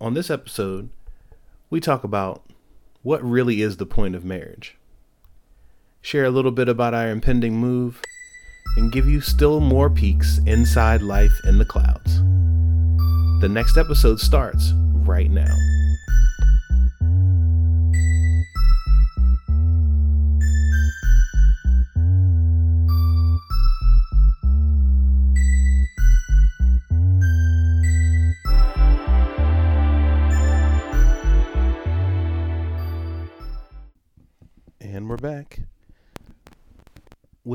On this episode, we talk about what really is the point of marriage, share a little bit about our impending move, and give you still more peeks inside life in the clouds. The next episode starts right now.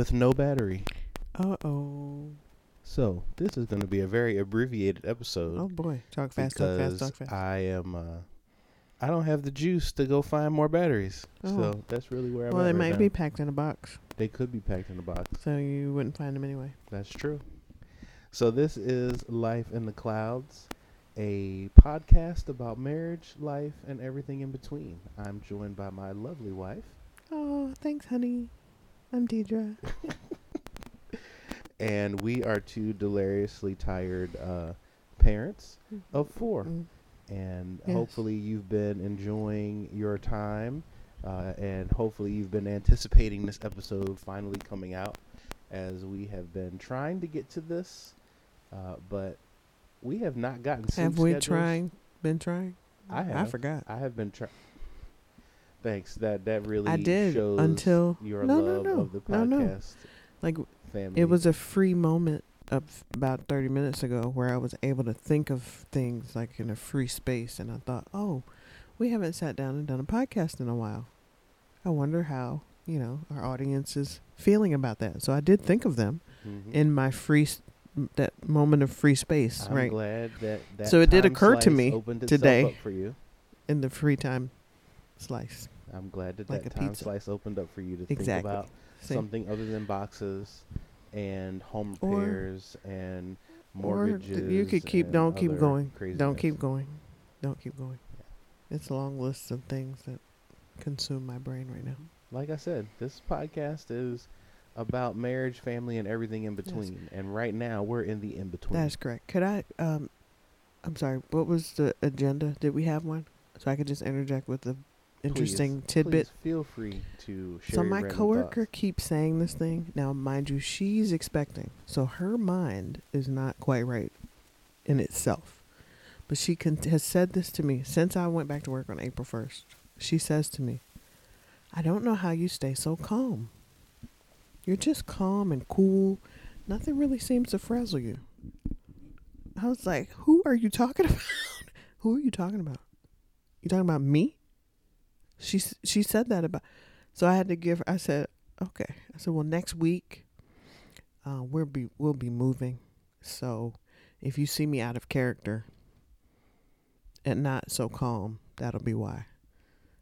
With no battery. Uh oh. So, this is going to be a very abbreviated episode. Oh boy. Talk fast, talk fast, talk fast. I am uh I don't have the juice to go find more batteries. Oh. So that's really where I'm well, they right might now. be packed in a box, They could be packed in a box. so you wouldn't find them anyway. That's true. So this is Life in the Clouds, a podcast about marriage, life, and everything in between. I'm joined by my lovely wife, Oh, thanks, honey. I'm Deidre. and we are two deliriously tired uh, parents of four. Mm. and Yes. hopefully you've been enjoying your time uh, and hopefully you've been anticipating this episode finally coming out as we have been trying to get to this uh, but we have not gotten Have we schedules. trying? Been trying? I have. I forgot. i have been trying thanks that that really I did shows until your no, no, love no, of the no, no. like family it was a free moment of about 30 minutes ago where I was able to think of things like in a free space, and I thought, oh, we haven't sat down and done a podcast in a while. I wonder how you know our audience is feeling about that. So I did think of them Mhm. in my free that moment of free space, I'm right? glad that, that So it did occur to me today. for you In the free time slice. I'm glad that Like that time pizza. slice opened up for you to Exactly. think about Same. something other than boxes and home Or- repairs and Or mortgages. th- you could keep don't keep going. Don't keep going. Don't keep going. It's a long list of things that consume my brain right now. Like I said, this podcast is about marriage, family, and everything in between. And right now, we're in the in between. That's correct. Could I um I'm sorry, what was the agenda? Did we have one? So I could just interject with the interesting tidbit. Please feel free to share. So my coworker thoughts. keeps saying this thing. Now, mind you, she's expecting. So her mind is not quite right in itself. But she con- has said this to me since I went back to work on April 1st. She says to me, I don't know how you stay so calm. You're just calm and cool. Nothing really seems to frazzle you. I was like, Who are you talking about? Who are you talking about? You talking about me? She she said that about so I had to give. I said, okay. I said, well, next week, uh, we'll be we'll be moving. So, if you see me out of character and not so calm, that'll be why.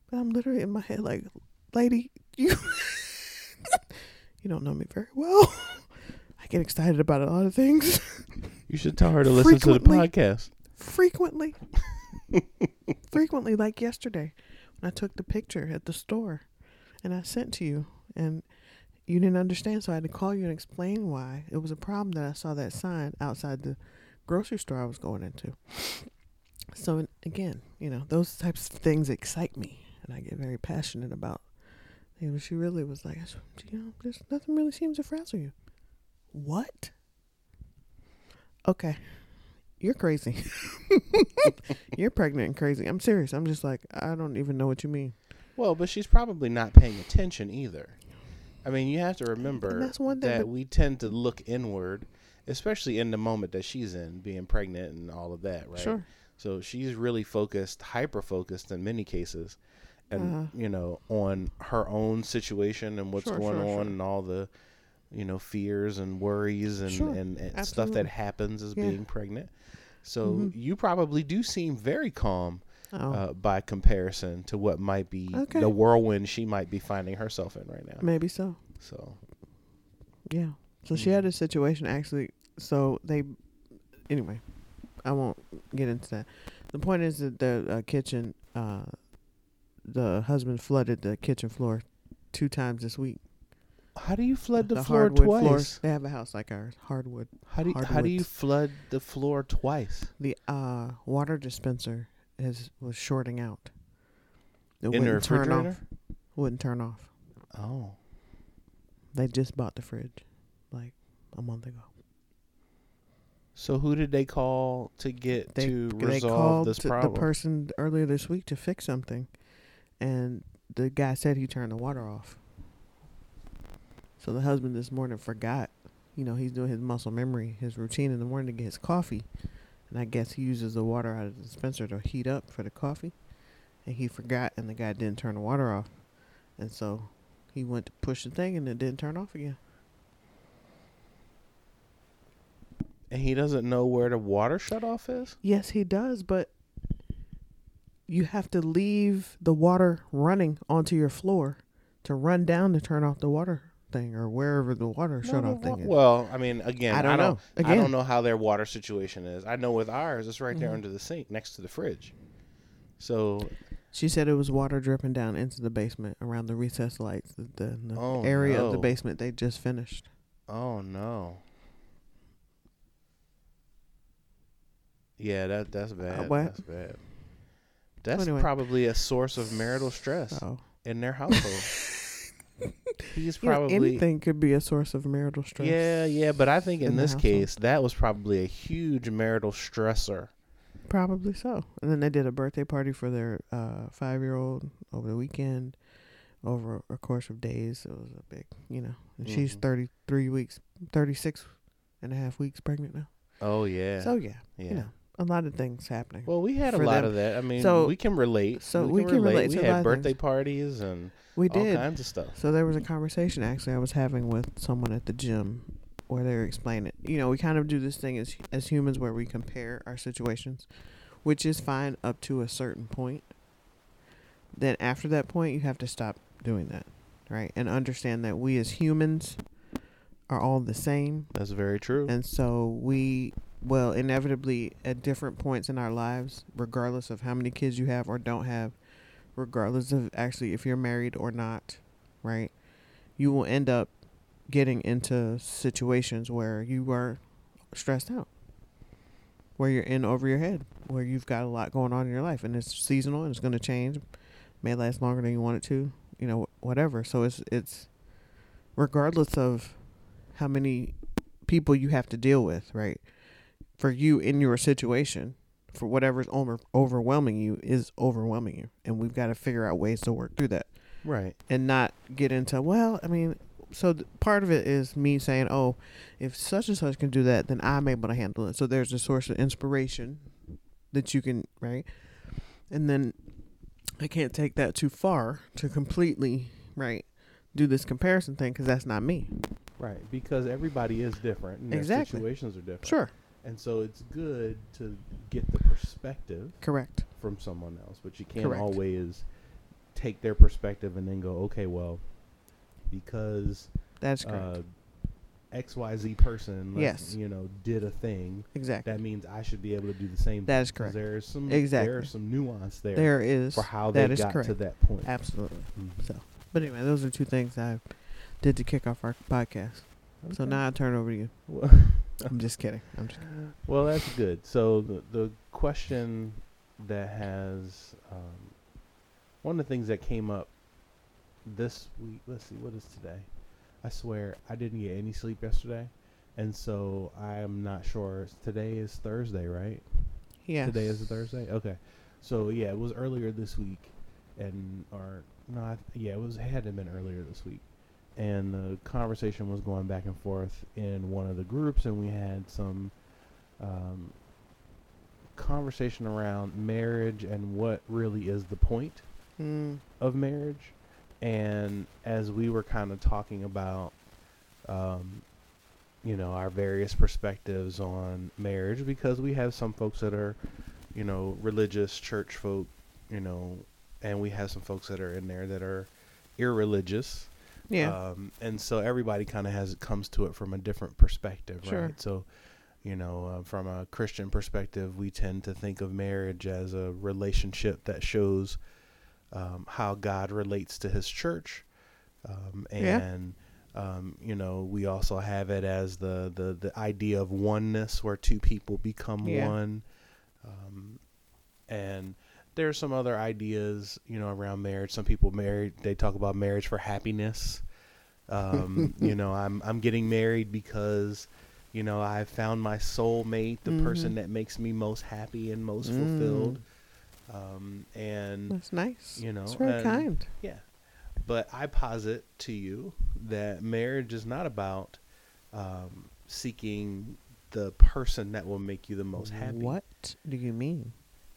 But I'm literally in my head like, lady, you you don't know me very well. I get excited about a lot of things You should tell her to listen to the podcast. frequently. frequently, like yesterday, I took the picture at the store and I sent to you, and you didn't understand, so I had to call you and explain why. It was a problem that I saw that sign outside the grocery store I was going into. So, again, you know, those types of things excite me, and I get very passionate about. And she really was like, you know, there's nothing really seems to frazzle you. What? Okay. You're crazy. You're pregnant and crazy. I'm serious. I'm just like, I don't even know what you mean. Well, but she's probably not paying attention either. I mean, you have to remember thing, that we tend to look inward, especially in the moment that she's in, being pregnant and all of that, right? Sure. So she's really focused, hyper focused in many cases, and Uh-huh. you know, on her own situation and what's Sure, going sure, on sure. and all the, you know, fears and worries and Sure, and, and stuff that happens as Yeah. being pregnant. So Mhm. you probably do seem very calm Oh, uh, by comparison to what might be Okay. the whirlwind she might be finding herself in right now. maybe so. So Yeah. So she had a situation actually. So they, anyway, I won't get into that. The point is that the uh, kitchen, uh, the husband flooded the kitchen floor two times this week. How do you flood the, the floor twice? floors. They have a house like ours, hardwood. How do you, how do you flood the floor twice? The uh, water dispenser has was shorting out. It In the wouldn't turn refrigerator? off. Wouldn't turn off. Oh. They just bought the fridge like a month ago. So who did they call to get They to they resolve called this problem? the person earlier this week to fix something, and the guy said he turned the water off. So the husband this morning forgot. You know, he's doing his muscle memory, his routine in the morning to get his coffee, and I guess he uses the water out of the dispenser to heat up for the coffee, and he forgot, and the guy didn't turn the water off, and so he went to push the thing, and it didn't turn off again. and he doesn't know where the water shut off is? Yes, he does, but you have to leave the water running onto your floor to run down to turn off the water thing or wherever the water shut No, off the thing is. Well, I mean, again, I don't know. Again. I don't know how their water situation is. I know with ours, it's right there Mhm. under the sink next to the fridge. So, She said it was water dripping down into the basement around the recess lights, the, the, the Oh, area of the basement they just finished. oh no. Yeah, that that's bad. what? That's bad. That's Anyway. probably a source of marital stress So in their household. He's you know, probably anything could be a source of marital stress. Yeah, yeah, but I think in, in this case that was probably a huge marital stressor. Probably so. And then they did a birthday party for their uh, five year old over the weekend, over a course of days. It was a big, you know. And she's. 33 weeks, 36 and a half weeks pregnant now. Oh yeah. So, yeah, yeah. you know, a lot of things happening. Well, we had a lot them. of that. I mean, So- we can relate. so we can relate We to had birthday parties and we did. all kinds of stuff. So there was a conversation actually I was having with someone at the gym where they were explaining, you know, we kind of do this thing as as humans where we compare our situations, which is fine up to a certain point. Then after that point, you have to stop doing that, right? And understand that we as humans are all the same, That's very true. and so we will inevitably at different points in our lives, regardless of how many kids you have or don't have, regardless of actually if you're married or not, right? You will end up getting into situations where you are stressed out. Where you're in over your head, where you've got a lot going on in your life and it's seasonal and it's going to change. May last longer than you want it to, you know, whatever. So it's it's regardless of how many people you have to deal with, right? For you in your situation, for whatever's over, overwhelming you is overwhelming you, and we've got to figure out ways to work through that right. and not get into well. I mean, so th- part of it is me saying, oh, if such and such can do that, then I'm able to handle it. So there's a source of inspiration that you can right, and then I can't take that too far to completely right do this comparison thing because that's not me. Right. Because everybody is different and their Exactly. situations are different. Sure, And so it's good to get the perspective correct. from someone else, but you can't Correct. always take their perspective and then go, okay, well, because That's correct. uh, XYZ person, like, Yes. you know, did a thing, exactly. that means I should be able to do the same. That is correct. There is some Exactly. there is some nuance there, There is for how that they is got correct. to that point. Absolutely. Mhm. So, but anyway, those are two things I did to kick off our podcast. So now I turn over to you. Well- I'm just kidding. I'm just kidding. Well, that's good. So the the question that has um, one of the things that came up this week. Let's see, what is today? I swear I didn't get any sleep yesterday, and so I'm not sure. Today is Thursday, right? Yeah. Today is a Thursday. Okay, so yeah, it was earlier this week, and or no, I, yeah, it was it had to have been earlier this week, and the conversation was going back and forth in one of the groups, and we had some um, conversation around marriage and what really is the point Mm, of marriage. And as we were kind of talking about, um, you know, our various perspectives on marriage, because we have some folks that are, you know, religious church folk, you know, and we have some folks that are in there that are irreligious. Yeah. Um, and so everybody kind of has comes to it from a different perspective, Sure. right? So, you know, uh, from a Christian perspective, we tend to think of marriage as a relationship that shows um, how God relates to His church, um, Yeah. and um, you know, we also have it as the the the idea of oneness, where two people become Yeah. one, um, and there's some other ideas, you know, around marriage. Some people married, they talk about marriage for happiness. Um, you know, I'm I'm getting married because, you know, I found my soulmate, the Mhm. person that makes me most happy and most Mm. fulfilled. Um, and That's nice. You know, it's very and- kind. yeah, but I posit to you that marriage is not about um, seeking the person that will make you the most happy. What do you mean?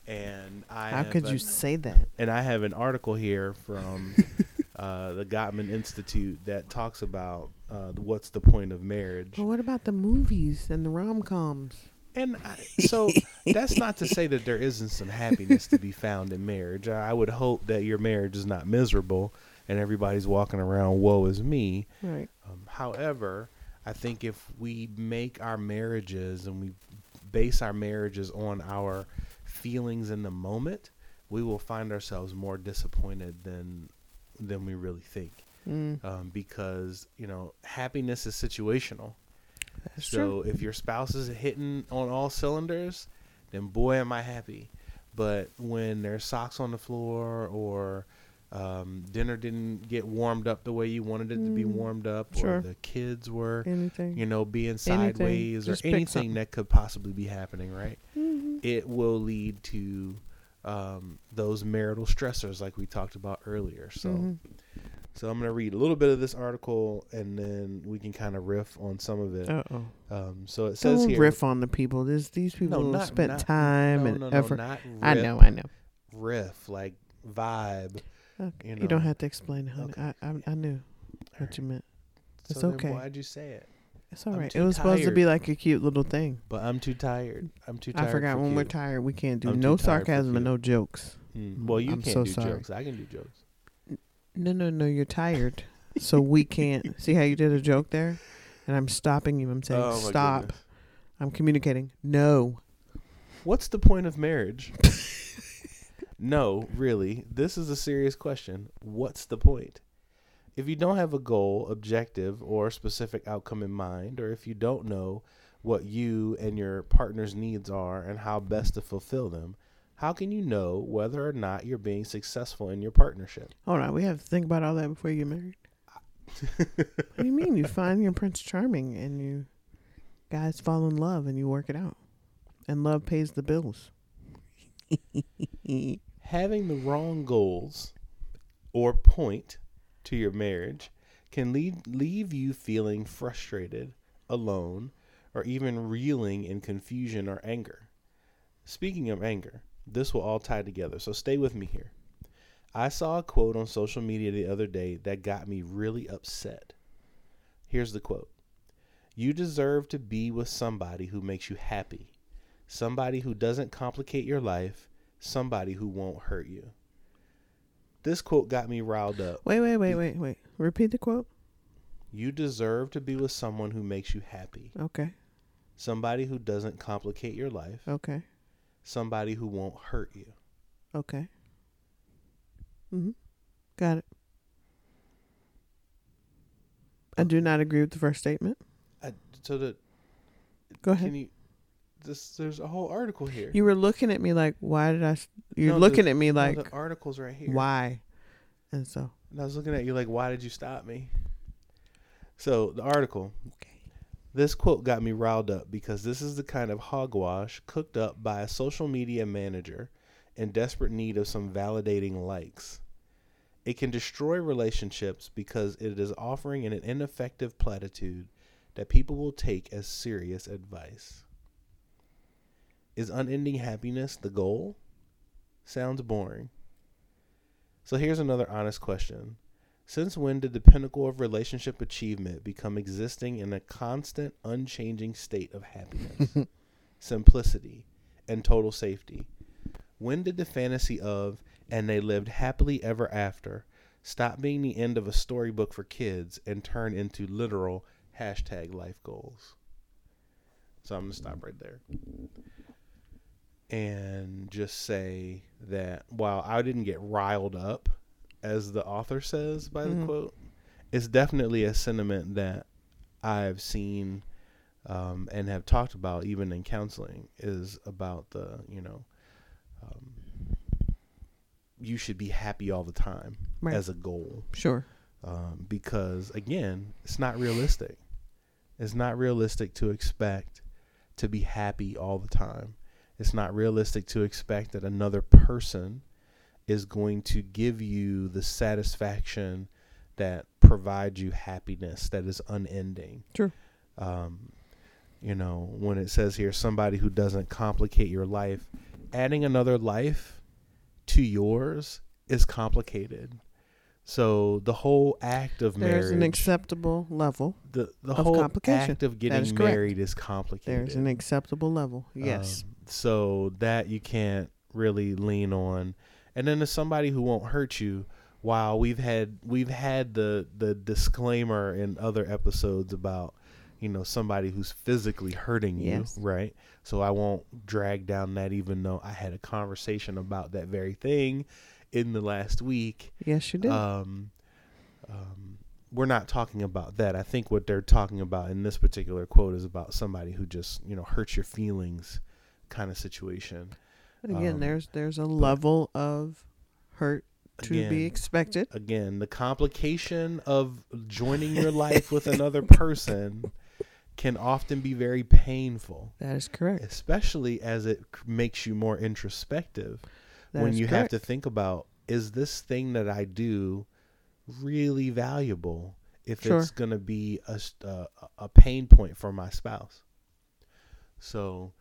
And I How could a- you say that? and I have an article here from uh, the Gottman Institute that talks about uh, what's the point of marriage. But what about the movies and the rom coms? And I, so that's not to say that there isn't some happiness to be found in marriage. I would hope that your marriage is not miserable and everybody's walking around, woe is me. Right. Um, however, I think if we make our marriages and we base our marriages on our feelings in the moment, we will find ourselves more disappointed than than we really think. Mm, Um, because you know, happiness is situational. that's so true. if your spouse is hitting on all cylinders, then boy am I happy. But when there's socks on the floor or um, dinner didn't get warmed up the way you wanted it to be Mm, warmed up, sure. or the kids were, Anything. you know, being sideways, Just or anything that could possibly be happening, right? Mhm. It will lead to um, those marital stressors, like we talked about earlier. So. Mhm. So I'm going to read a little bit of this article and then we can kind of riff on some of it. Uh-oh. Um, so it says Don't here. riff on the people. This, these people no, not, spent not- time no, and no, effort. not I know, I know. Riff like vibe. Okay. you You, don't have to explain, honey. Okay. I, I I knew what you meant. It's so then okay. Why'd you say it? It's all I'm right. It was supposed to tired. be like a cute little thing. But I'm too tired. I'm too tired. I forgot for when we're cute. tired, we can't do I'm no too tired for sarcasm and no jokes. Mm, Well, you I'm can't so do sorry. jokes. I can do jokes. No, no, no. You're tired, so we can't. See how you did a joke there, and I'm stopping you. I'm saying Oh, my stop. goodness. I'm communicating. No. What's the point of marriage? no, really. This is a serious question. What's the point? If you don't have a goal, objective, or specific outcome in mind, or if you don't know what you and your partner's needs are and how best to fulfill them, how can you know whether or not you're being successful in your partnership? Hold on. We have to think about all that before you get married. what do you mean? You find your Prince Charming and you guys fall in love and you work it out, and love pays the bills. Having the wrong goals or point to your marriage can lead, leave you feeling frustrated, alone, or even reeling in confusion or anger. Speaking of anger, this will all tie together, so stay with me here. I saw a quote on social media the other day that got me really upset. Here's the quote You deserve to be with somebody who makes you happy, somebody who doesn't complicate your life, somebody who won't hurt you. This quote got me riled up. wait, wait, wait, wait, wait. Repeat the quote. You deserve to be with someone who makes you happy, Okay. somebody who doesn't complicate your life, Okay. somebody who won't hurt you. Okay. Mm-hmm. Got it. I do not agree with the first statement. I, so the Go ahead. can you this there's a whole article here. You were looking at me like, why did I? You're No, looking at me No, like, the article's right here. why? And so, And I was looking at you like, why did you stop me? So the article, Okay. this quote got me riled up because this is the kind of hogwash cooked up by a social media manager in desperate need of some validating likes. It can destroy relationships because it is offering an ineffective platitude that people will take as serious advice. Is unending happiness the goal? Sounds boring. So here's another honest question. Since when did the pinnacle of relationship achievement become existing in a constant, unchanging state of happiness, simplicity, and total safety? When did the fantasy of, and they lived happily ever after, stop being the end of a storybook for kids and turn into literal hashtag life goals? So I'm going to stop right there and just say that while I didn't get riled up, as the author says by the Mhm. quote, it's definitely a sentiment that I've seen um, and have talked about even in counseling is about the you know um, you should be happy all the time Right. as a goal Sure. um, because again it's not realistic it's not realistic to expect to be happy all the time it's not realistic to expect that another person is going to give you the satisfaction that provides you happiness that is unending True. um, you know when it says here somebody who doesn't complicate your life adding another life to yours is complicated so the whole act of marriage There's an acceptable level. the, the whole complication. act of getting correct. married is complicated There's an acceptable level. Yes. um, so that you can't really lean on. And then there's somebody who won't hurt you. While we've had we've had the the disclaimer in other episodes about you know somebody who's physically hurting you, Yes. right? So I won't drag down that, even though I had a conversation about that very thing in the last week. yes, you did. Um, um, we're not talking about that. I think what they're talking about in this particular quote is about somebody who just you know hurts your feelings, kind of situation. but again, um, there's there's a level of hurt to be expected. again, the complication of joining your life with another person can often be very painful, That is correct. especially as it makes you more introspective. That when you correct. have to think about is this thing that I do really valuable if Sure. it's going to be a a pain point for my spouse. So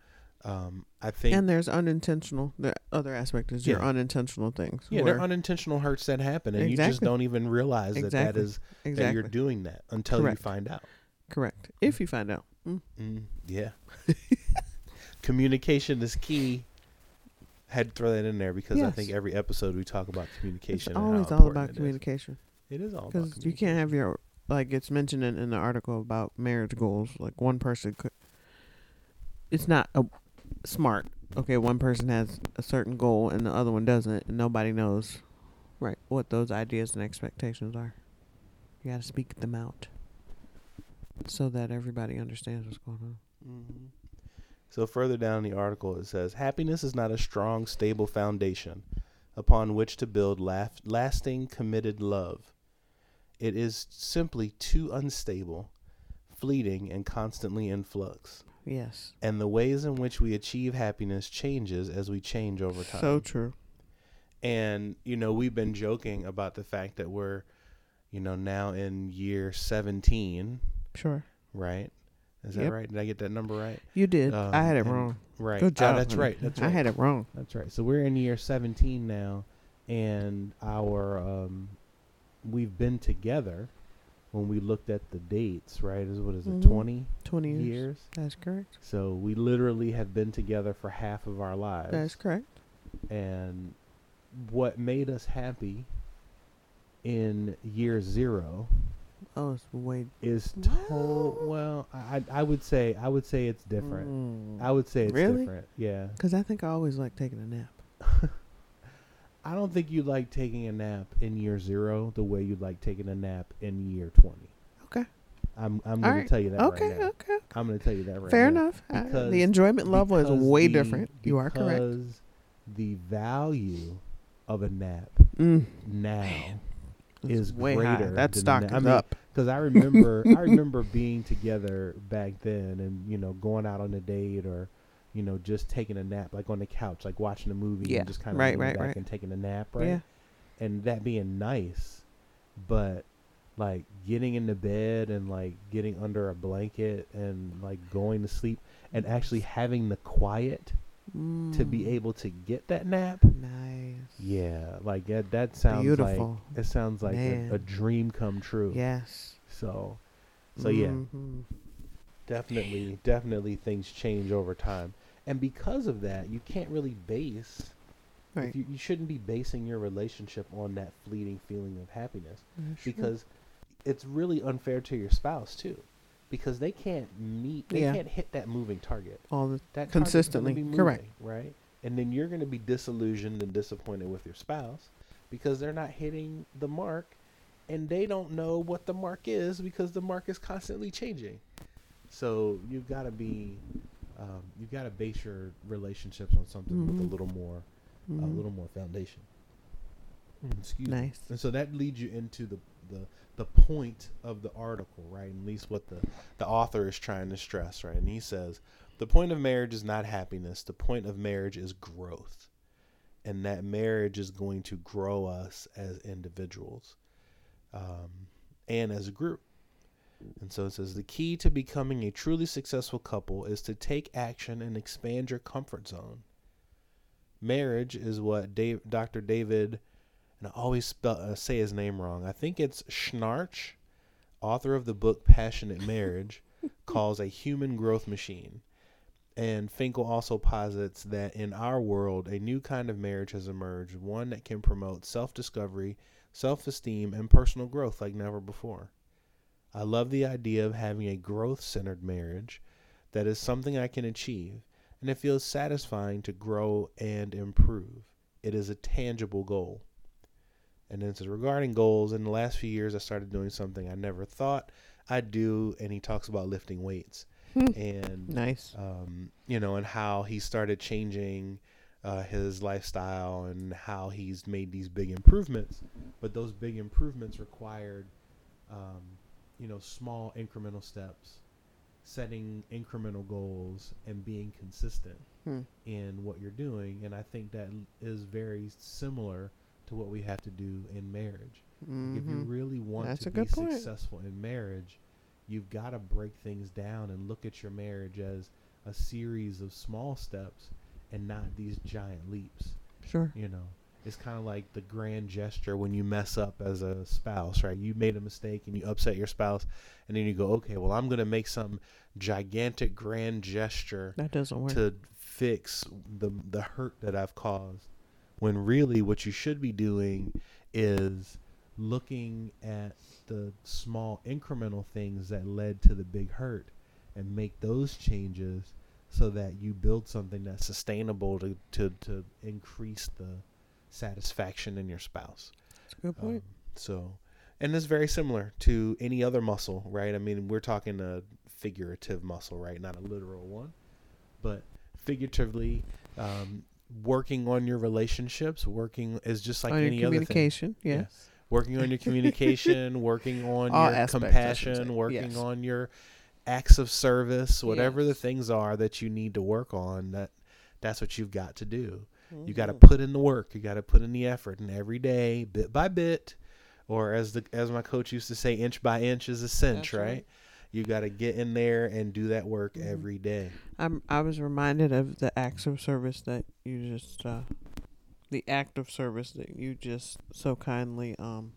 um, I think and there's unintentional. The other aspect is your unintentional things. yeah, there are unintentional hurts that happen, and you just don't even realize that that is Exactly. that you're doing that until Correct. you find out. correct. If you find out, mm. Mm, yeah, communication is key. Had to throw that in there because I think every episode we talk about communication. It's always all about it is. communication. It is all Because you can't have your like it's mentioned in, in the article about marriage goals. Like one person could, it's not a smart. Okay, one person has a certain goal and the other one doesn't, and nobody knows, right, what those ideas and expectations are. You got to speak them out, so that everybody understands what's going on. Mm-hmm. So further down the article, it says happiness is not a strong, stable foundation upon which to build laf- lasting, committed love. It is simply too unstable, fleeting, and constantly in flux. Yes, And the ways in which we achieve happiness changes as we change over time. so true. And, you know, we've been joking about the fact that we're, you know, now in year 17, Sure, right? Is that Yep. right? Did I get that number right? you did. Um, I had it and- wrong. Right. Good Ah, job. that's honey. right. That's right. I had it wrong. That's right. So we're in year 17 now, and our um, we've been together. When we looked at the dates, right? Is what is it? Mhm. 20 Twenty years. years. That's correct. So we literally have been together for half of our lives. That's correct. and what made us happy in year zero Oh, it's way is to- well I, I I would say I would say it's different. Mm. I would say it's Really? different. Yeah. Because I think I always like taking a nap. I don't think you like taking a nap in year zero the way you like taking a nap in year twenty. Okay. I'm I'm gonna right. tell you that okay, right now. okay. Okay. I'm gonna tell you that right now. Fair now. enough. Uh, Because- the enjoyment level is way the- different. You are correct. Because the value of a nap Mm. now It's is way greater high. That stock that. is I mean, up. Because I remember, I remember being together back then, and you know, going out on a date or, you know, just taking a nap, like on the couch, like watching a movie, Yeah. and just kind of Right, right, back right. and taking a nap, right? Yeah. And that being nice, but like getting into bed and like getting under a blanket and like going to sleep and actually having the quiet to be Mm. able to get that nap. Nice. Yeah, like that. That sounds Beautiful. like it sounds like a, a dream come true. Yes. So, so yeah, Mhm. definitely, definitely things change over time, and because of that, you can't really base. Right. You, you shouldn't be basing your relationship on that fleeting feeling of happiness because it's really unfair to your spouse too, because they can't meet, they Yeah. can't hit that moving target. all the That Consistently, be correct. right? And then you're going to be disillusioned and disappointed with your spouse because they're not hitting the mark, and they don't know what the mark is because the mark is constantly changing. So you've got to be, um, you've got to base your relationships on something with Mhm. a little more, a mhm. little more foundation. Mm, Excuse me. Nice. And so that leads you into the, the the point of the article, right? At least what the the author is trying to stress, right? And he says the point of marriage is not happiness. The point of marriage is growth, and that marriage is going to grow us as individuals, um, and as a group. And so it says the key to becoming a truly successful couple is to take action and expand your comfort zone. Marriage is what Dave, Dr. David and I always spell, uh, say his name wrong. I think it's Schnarch, author of the book Passionate Marriage, calls a human growth machine. And Finkel also posits that in our world, a new kind of marriage has emerged, one that can promote self discovery, self esteem, and personal growth like never before. I love the idea of having a growth centered marriage that is something I can achieve, and it feels satisfying to grow and improve. It is a tangible goal. And then it says regarding goals, in the last few years, I started doing something I never thought I'd do. And he talks about lifting weights and, Nice. um, you know, and how he started changing uh, his lifestyle and how he's made these big improvements. But those big improvements required, um, you know, small incremental steps, setting incremental goals, and being consistent Hmm. in what you're doing. And I think that is very similar to what we have to do in marriage. Like, If you Mhm. really want That's to be point. successful in marriage, you've got to break things down and look at your marriage as a series of small steps and not these giant leaps. Sure. You know, it's kind of like the grand gesture when you mess up as a spouse, right? You made a mistake and you upset your spouse, and then you go, okay, well, I'm going to make some gigantic grand gesture That doesn't work. to fix the the hurt that I've caused. When really what you should be doing is looking at the small incremental things that led to the big hurt and make those changes so that you build something that's sustainable to to, to increase the satisfaction in your spouse. That's a good point. Um, so, and it's very similar to any other muscle, right? I mean, we're talking a figurative muscle, right? Not a literal one, but figuratively, um, working on your relationships, working is just like On any other thing. communication, Yeah. Working on your communication, working on All your aspects, compassion, working Yes. on your acts of service, whatever the things are that you need to work on. That that's what you've got to do. You got to put in the work. You got to put in the effort, and every day, bit by bit, or as the as my coach used to say, inch by inch is a cinch, right? right. You got to get in there and do that work Mhm. every day. I'm, I was reminded of the acts of service that you just, uh, the act of service that you just so kindly um,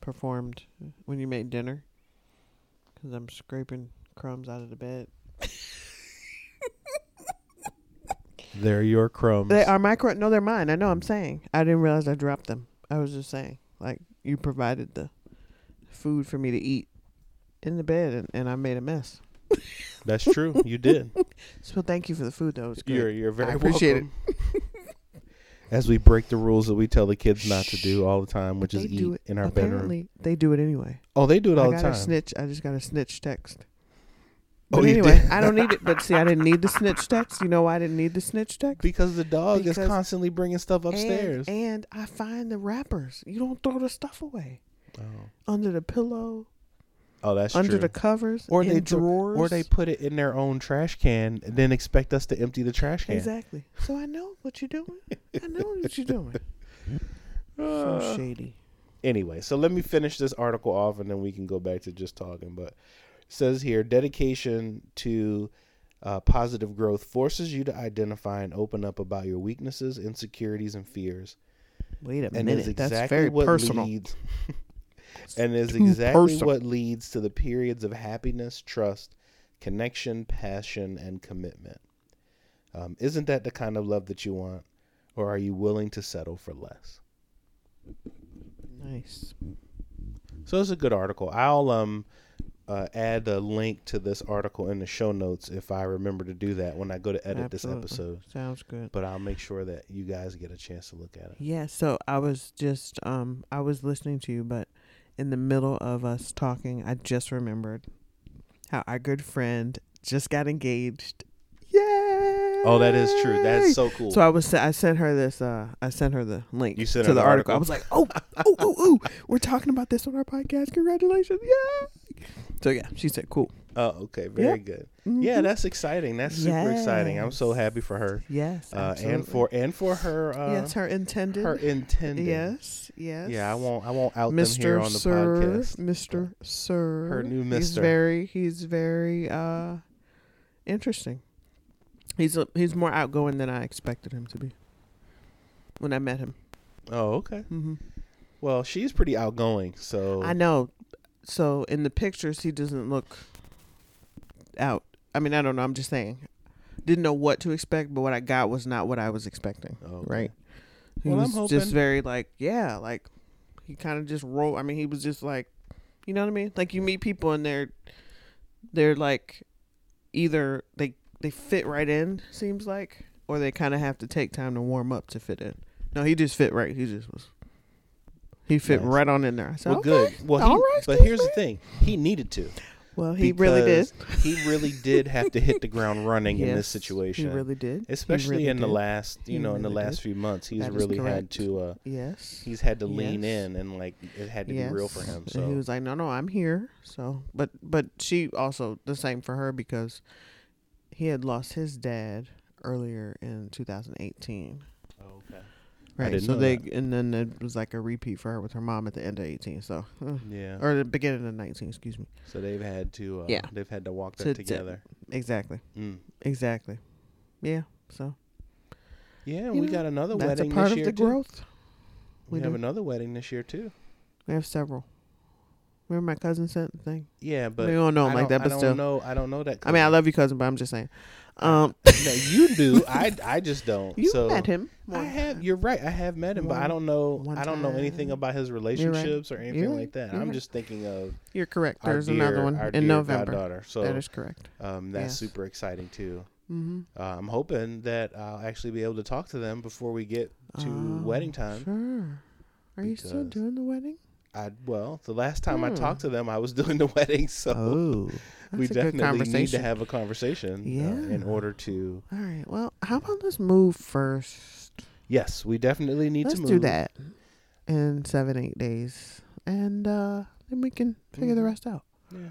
performed when you made dinner. Because I'm scraping crumbs out of the bed. They're your crumbs. They are my crumbs. No, they're mine. I know. I'm saying. I didn't realize I dropped them. I was just saying. Like you provided the food for me to eat in the bed, and, and I made a mess. That's true. You did. So thank you for the food, though. It's good. You're you're very I appreciate welcome. As we break the rules that we tell the kids not to do all the time, which is They do eat it- in our bedroom. They do it anyway. Oh, they do it all I the got a time. snitch. I just got a snitch text. Oh, But you anyway. I don't need it. But see, I didn't need the snitch text. You know why I didn't need the snitch text? Because the dog is constantly bringing stuff upstairs. And, I find the wrappers. You don't throw the stuff away oh. under the pillow, oh, that's true. under true. the covers, Or they drawers. or they put it in their own trash can and then expect us to empty the trash can. exactly. So I know what you're doing. I know what you're doing. So Uh, shady. anyway, so let me finish this article off and then we can go back to just talking. But says here dedication to uh, positive growth forces you to identify and open up about your weaknesses, insecurities, and fears. Wait a And minute. is exactly That's very what personal. leads. and is exactly personal. what leads to the periods of happiness, trust, connection, passion, and commitment. Um, isn't that the kind of love that you want, or are you willing to settle for less? Nice. So it's a good article. I'll um uh, add a link to this article in the show notes if I remember to do that when I go to edit Absolutely. this episode. Sounds good. But I'll make sure that you guys get a chance to look at it. Yeah, so I was just um I was listening to you, but in the middle of us talking, I just remembered how our good friend just got engaged. Yay! Oh, that is true. That's so cool. So I was I sent her this uh I sent her the link You sent to her the the article. article? I was like, "Oh, oh, oh, oh, we're talking about this on our podcast. Congratulations." Yeah. So yeah, she said, "Cool." oh, okay. Very good. Yeah, Mhm. that's exciting. That's super exciting. I'm so happy for her. Yes, Uh, and for and for her uh yes, her intended. her intended. Yes, yes. Yeah, I won't I won't out them here Mr. on the Sir, podcast. Mr. Sir. Her new Mister. He's very he's very uh interesting. He's a, he's more outgoing than I expected him to be. When I met him. Oh, okay. Mm-hmm. Well, she's pretty outgoing, so I know. So in the pictures he doesn't look out. I mean, I don't know, I'm just saying. Didn't know what to expect, but what I got was not what I was expecting. Oh, okay. Right. He Well, I'm was hoping- just very like, yeah, like he kind of just rolled. I mean, he was just like, you know what I mean? Like you meet people and they're they're like either they they fit right in, seems like, or they kind of have to take time to warm up to fit in. No, he just fit right. He just was. He fit Nice. right on in there. I said, Well, okay. good. Well, he, right, but here's the thing: he needed to. Well, he really did. He really did have to hit the ground running in this situation. He really did. Especially really in the last, you He know, in the last did. few months, he's That really had to. Uh, Yes. he's had to lean in and like it had to yes. be real for him. And So he was like, "No, no, I'm here." So, but but she also the same for her because he had lost his dad earlier in 2018. Right. so they that. and then it was like a repeat for her with her mom at the end of 18. So, uh, Yeah. or the beginning of 19. Excuse me. So they've had to. Uh, Yeah. They've had to walk that To- to- together. Exactly. Mm. Exactly. Yeah. So Yeah, and we know, got another that's a wedding part this of the too. growth. We, We have another wedding this year too. We have several. Remember my cousin sent the thing. Yeah, but we don't know him like that, but I still. don't know. I don't know that. I mean, I love you, cousin, but I'm just saying. Um, no, you do. I I just don't. you so met him. I have. time. You're right. I have met him, but I don't know. I don't know anything about his relationships or anything You're like that. I'm right. just thinking of You're correct. There's dear, another one in November. goddaughter. So that is correct. um, that's yes. super exciting too. Mm-hmm. Uh, I'm hoping that I'll actually be able to talk to them before we get to wedding time. Oh, Sure. Are you still doing the wedding? I well, the last time I Hmm. talked to them, I was doing the wedding, so oh, we that's a good definitely need to have a conversation uh, in order to. All right. Well, how about let's move first? Yes, we definitely need let's to move. do that in seven, eight days, and uh, then we can figure the Mhm. rest out. Yeah.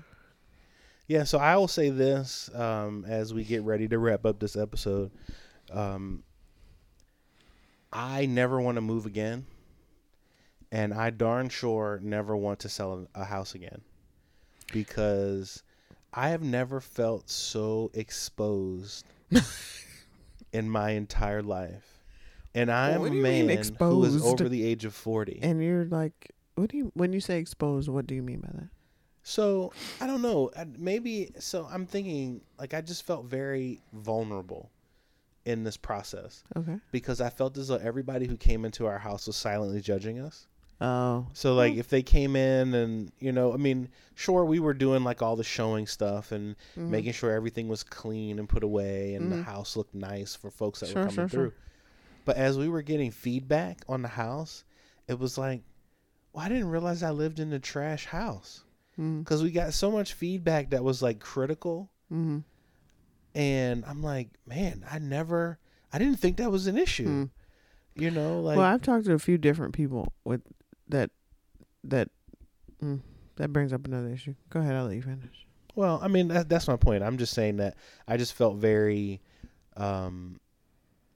Yeah, so I will say this um, as we get ready to wrap up this episode. Um, I never want to move again, and I darn sure never want to sell a house again because I have never felt so exposed in my entire life. And I am a man who is over the age of 40. And you're like, what do you when you say exposed? What do you mean by that? So I don't know. Maybe so. I'm thinking like I just felt very vulnerable in this process Okay. because I felt as though everybody who came into our house was silently judging us. Oh. So like if they came in and you know, I mean, sure we were doing like all the showing stuff and Mhm. making sure everything was clean and put away and the Mhm. house looked nice for folks that Sure, were coming sure, sure. through. But as we were getting feedback on the house, it was like, well, I didn't realize I lived in a trash house Mm-hmm. because we got so much feedback that was like critical Mm-hmm. and i'm like man i never i didn't think that was an issue Mm. you know like well, I've talked to a few different people with that. That mm, that brings up another issue. Go ahead. I'll let you finish. well i mean that, that's my point i'm just saying that i just felt very um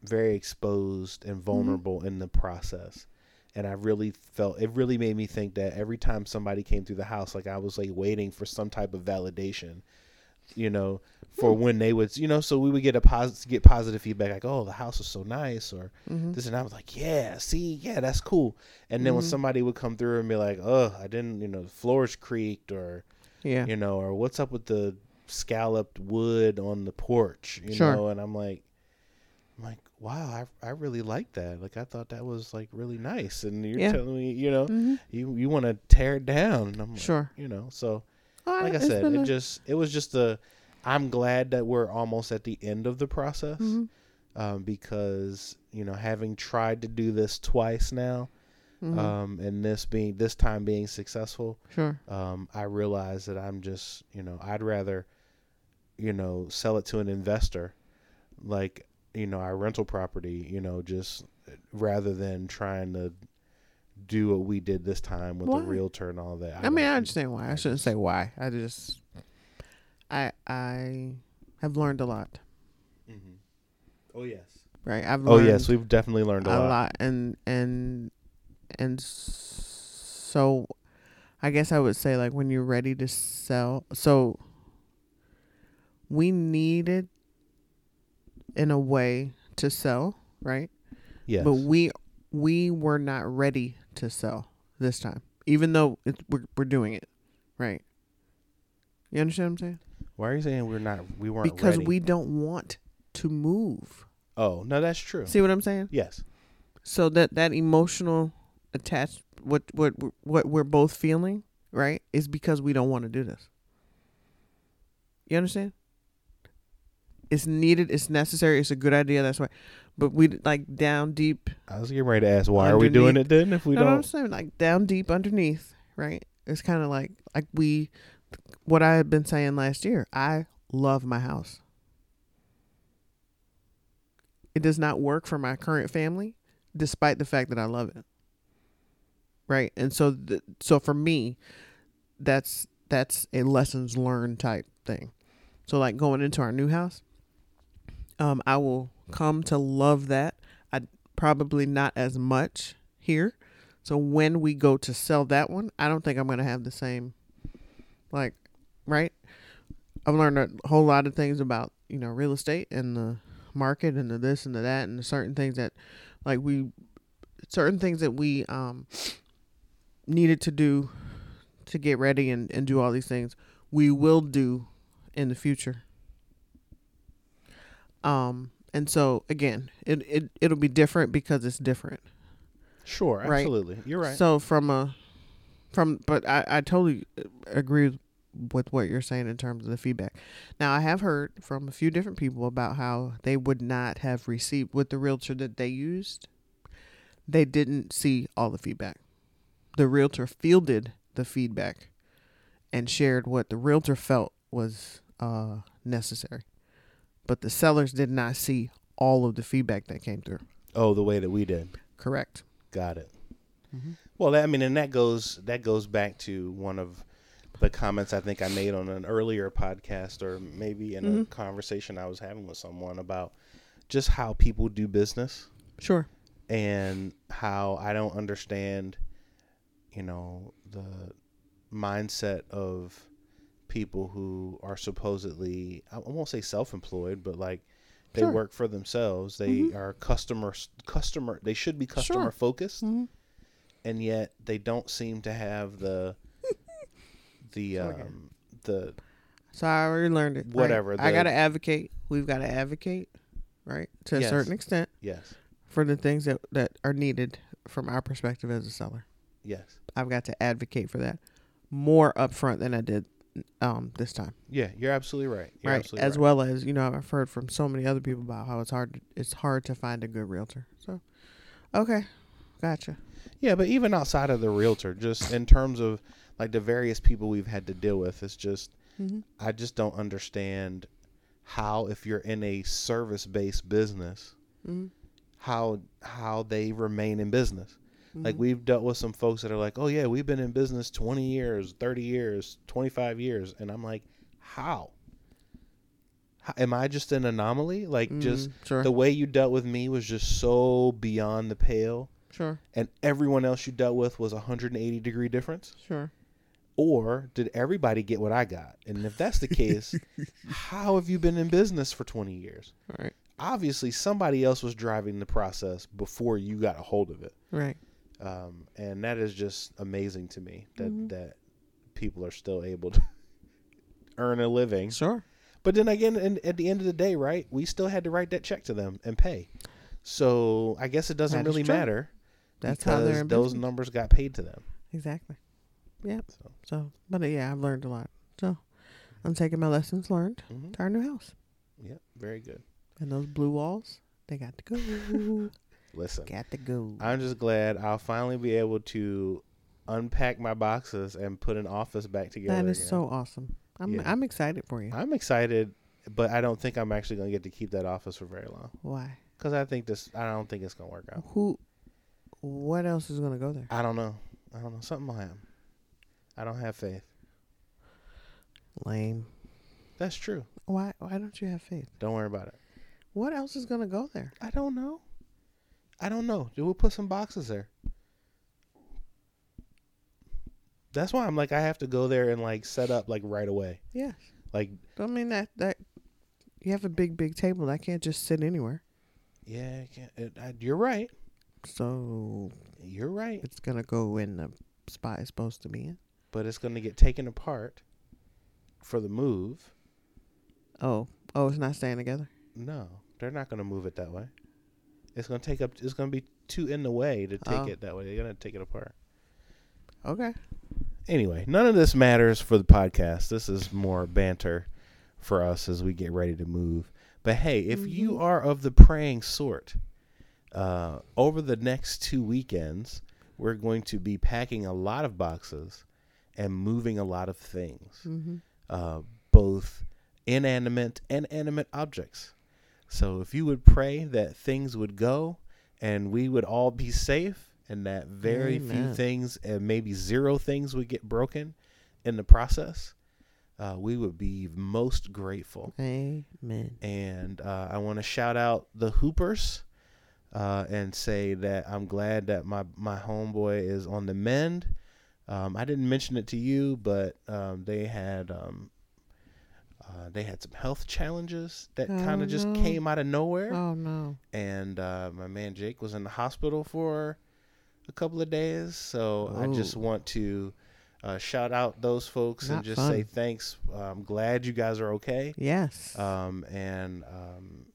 very exposed and vulnerable in the process and i really felt it really made me think that every time somebody came through the house like i was like waiting for some type of validation you know for when they would you know so we would get a positive get positive feedback like oh the house is so nice or Mm-hmm. this and I was like, yeah, see, yeah, that's cool. And then when Mhm. somebody would come through and be like, oh, I didn't, you know, the floors creaked or, Yeah. you know, or what's up with the scalloped wood on the porch, you Sure. know, and I'm like, I'm like, wow, I, I really like that. Like, I thought that was like really nice. And you're Yeah. telling me, you know, Mm-hmm. you, you want to tear it down. And I'm like, Sure. you know, so right, like I said, it a- just, it was just a, I'm glad that we're almost at the end of the process Mhm. um, because you know having tried to do this twice now Mhm. um, and this being this time being successful sure. um, i realize that i'm just you know i'd rather you know sell it to an investor like you know our rental property. You know, just rather than trying to do what we did this time with Why? the realtor and all that. I, mean, I understand why. I shouldn't say why. I just, I, I have learned a lot. Mhm. Oh yes. Right. I've Oh yes, we've definitely learned a, a lot. lot, and and and so, I guess I would say like when you're ready to sell. So we needed, in a way, to sell, right? Yes. But we we were not ready to sell this time, even though it's, we're we're doing it, right? You understand what I'm saying? Why are you saying we're not? We weren't Because ready? we don't want to move. Oh no, that's true. See what I'm saying? Yes. So that that emotional attached what what what we're both feeling, right, is because we don't want to do this. You understand? It's needed. It's necessary. It's a good idea. That's why. But we like down deep. I was getting ready to ask why are we doing it then if we no, no, I'm don't? saying like down deep underneath, right? It's kind of like like we, what I had been saying last year. I love my house. It does not work for my current family, despite the fact that I love it. Right, and so the, so for me, that's that's a lessons learned type thing. So like going into our new house, um, I will come to love that. I probably not as much here. So when we go to sell that one, I don't think I'm gonna have the same, like, right. I've learned a whole lot of things about you know real estate and the market and the this and the that and the certain things that, like we, certain things that we um needed to do to get ready and and do all these things we will do in the future. Um, and so again, it it it'll be different because it's different. Sure, Right. absolutely. You're right. So from a from but I I totally agree with what you're saying in terms of the feedback. Now I have heard from a few different people about how they would not have received with the realtor that they used. They didn't see all the feedback. The realtor fielded the feedback and shared what the realtor felt was uh, necessary. But the sellers did not see all of the feedback that came through. oh, the way that we did. Correct. Got it. Mhm. Well, I mean, and that goes that goes back to one of the comments I think I made on an earlier podcast, or maybe in a Mhm. conversation I was having with someone about just how people do business Sure. and how I don't understand, you know, the mindset of people who are supposedly I won't say self-employed, but like they Sure. work for themselves. They Mhm. are customer customer. They should be customer Sure. focused, Mhm. and yet they don't seem to have the the Okay. um the So I already learned it. right? Whatever, I got to advocate. We've got to advocate, right, to Yes. a certain extent yes for the things that that are needed from our perspective as a seller. yes I've got to advocate for that more upfront than I did um this time, yeah you're absolutely right you're right? absolutely As right. well as you know, I've heard from so many other people about how it's hard. To, it's hard to find a good realtor. So, okay, gotcha. Yeah, but even outside of the realtor, just in terms of like the various people we've had to deal with, it's just Mm-hmm. I just don't understand how if you're in a service based business, Mm-hmm. how how they remain in business. Like Mm-hmm. we've dealt with some folks that are like, "Oh yeah, we've been in business 20 years, 30 years, 25 years." And I'm like, "How? How am I just an anomaly? Like just Mm, sure, the way you dealt with me was just so beyond the pale." sure, and everyone else you dealt with was a 180 degree difference? sure. Or did everybody get what I got? And if that's the case, how have you been in business for 20 years? All right, Obviously, somebody else was driving the process before you got a hold of it. right. Um, and that is just amazing to me that, Mhm. that people are still able to earn a living. Sure. But then again, in, at the end of the day, right, we still had to write that check to them and pay. So I guess it doesn't That is really true. matter That's because they're those numbers got paid to them. Exactly. Yep. So. So, but uh, yeah, I've learned a lot. So, I'm taking my lessons learned hmm to our new house. Yep, very good. And those blue walls, they got to go. Listen, got to go. I'm just glad I'll finally be able to unpack my boxes and put an office back together. That is again. so awesome. I'm Yeah. I'm excited for you. I'm excited but I don't think I'm actually gonna get to keep that office for very long Why? because I think this. I don't think it's gonna work out. Who? What else is gonna go there? I don't know. I don't know. Something will happen. I don't have faith. Lame. That's true. Why? Why don't you have faith? Don't worry about it. What else is gonna go there? I don't know. I don't know. We'll put some boxes there. That's why I'm like I have to go there and like set up like right away. Yes. Like I mean that that you have a big big table that can't just sit anywhere. yeah, I can't, it, I, you're right. So You're right. it's gonna go in the spot it's supposed to be in. But it's going to get taken apart for the move. Oh, oh, it's not staying together. No, they're not going to move it that way. It's going to take up. It's to be too in the way to take Oh. it that way. They're going to take it apart. Okay. Anyway, none of this matters for the podcast. This is more banter for us as we get ready to move. But hey, if you Mhm. are of the praying sort, uh, over the next two weekends, we're going to be packing a lot of boxes and moving a lot of things, Mm-hmm. uh, both inanimate and animate objects. So if you would pray that things would go and we would all be safe and that very few things and maybe zero things would get broken in the process, uh, we would be most grateful. Amen. And uh, I want to shout out the Hoopers uh, and say that I'm glad that my, my homeboy is on the mend. Um, I didn't mention it to you, but um, they had um, uh, they had some health challenges that kind Oh, of just no. came out of nowhere Oh no. and uh, my man Jake was in the hospital for a couple of days. So I just Oh. want to uh, shout out those folks and just fun. say thanks. I'm glad you guys are okay. Yes. Um, and um,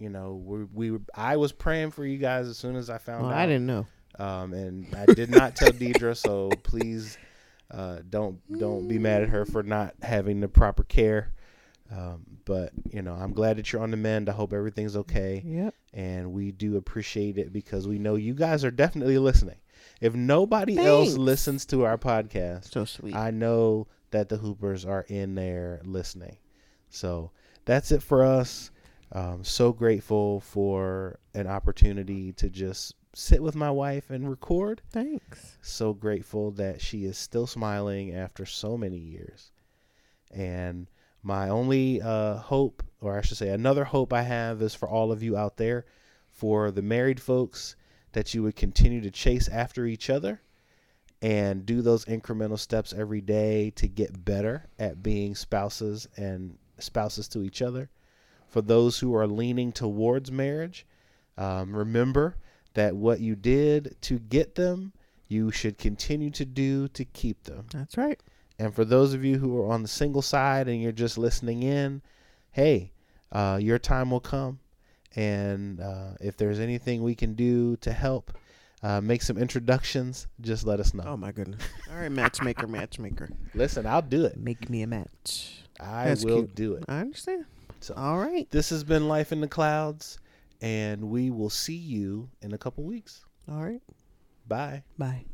you know, we we were, I was praying for you guys as soon as I found well, out. I didn't know. Um, and I did not tell Deidre, so please uh, don't don't be mad at her for not having the proper care. Um, but you know, I'm glad that you're on the mend. I hope everything's okay Yep. and we do appreciate it because we know you guys are definitely listening. If nobody else listens to our podcast, So sweet. I know that the Hoopers are in there listening. So that's it for us. Um, so grateful for an opportunity to just sit with my wife and record. Thanks. So grateful that she is still smiling after so many years. And my only uh, hope, or I should say, another hope I have is for all of you out there, for the married folks, that you would continue to chase after each other and do those incremental steps every day to get better at being spouses and spouses to each other. For those who are leaning towards marriage, um, remember that what you did to get them, you should continue to do to keep them. That's right. And for those of you who are on the single side and you're just listening in, hey, uh, your time will come. And uh, if there's anything we can do to help uh, make some introductions, just let us know. Oh my goodness. All right, matchmaker, matchmaker. Listen, I'll do it. Make me a match. I That's will cute. do it. I understand. So All right. this has been Life in the Clouds, and we will see you in a couple weeks. All right. Bye. Bye.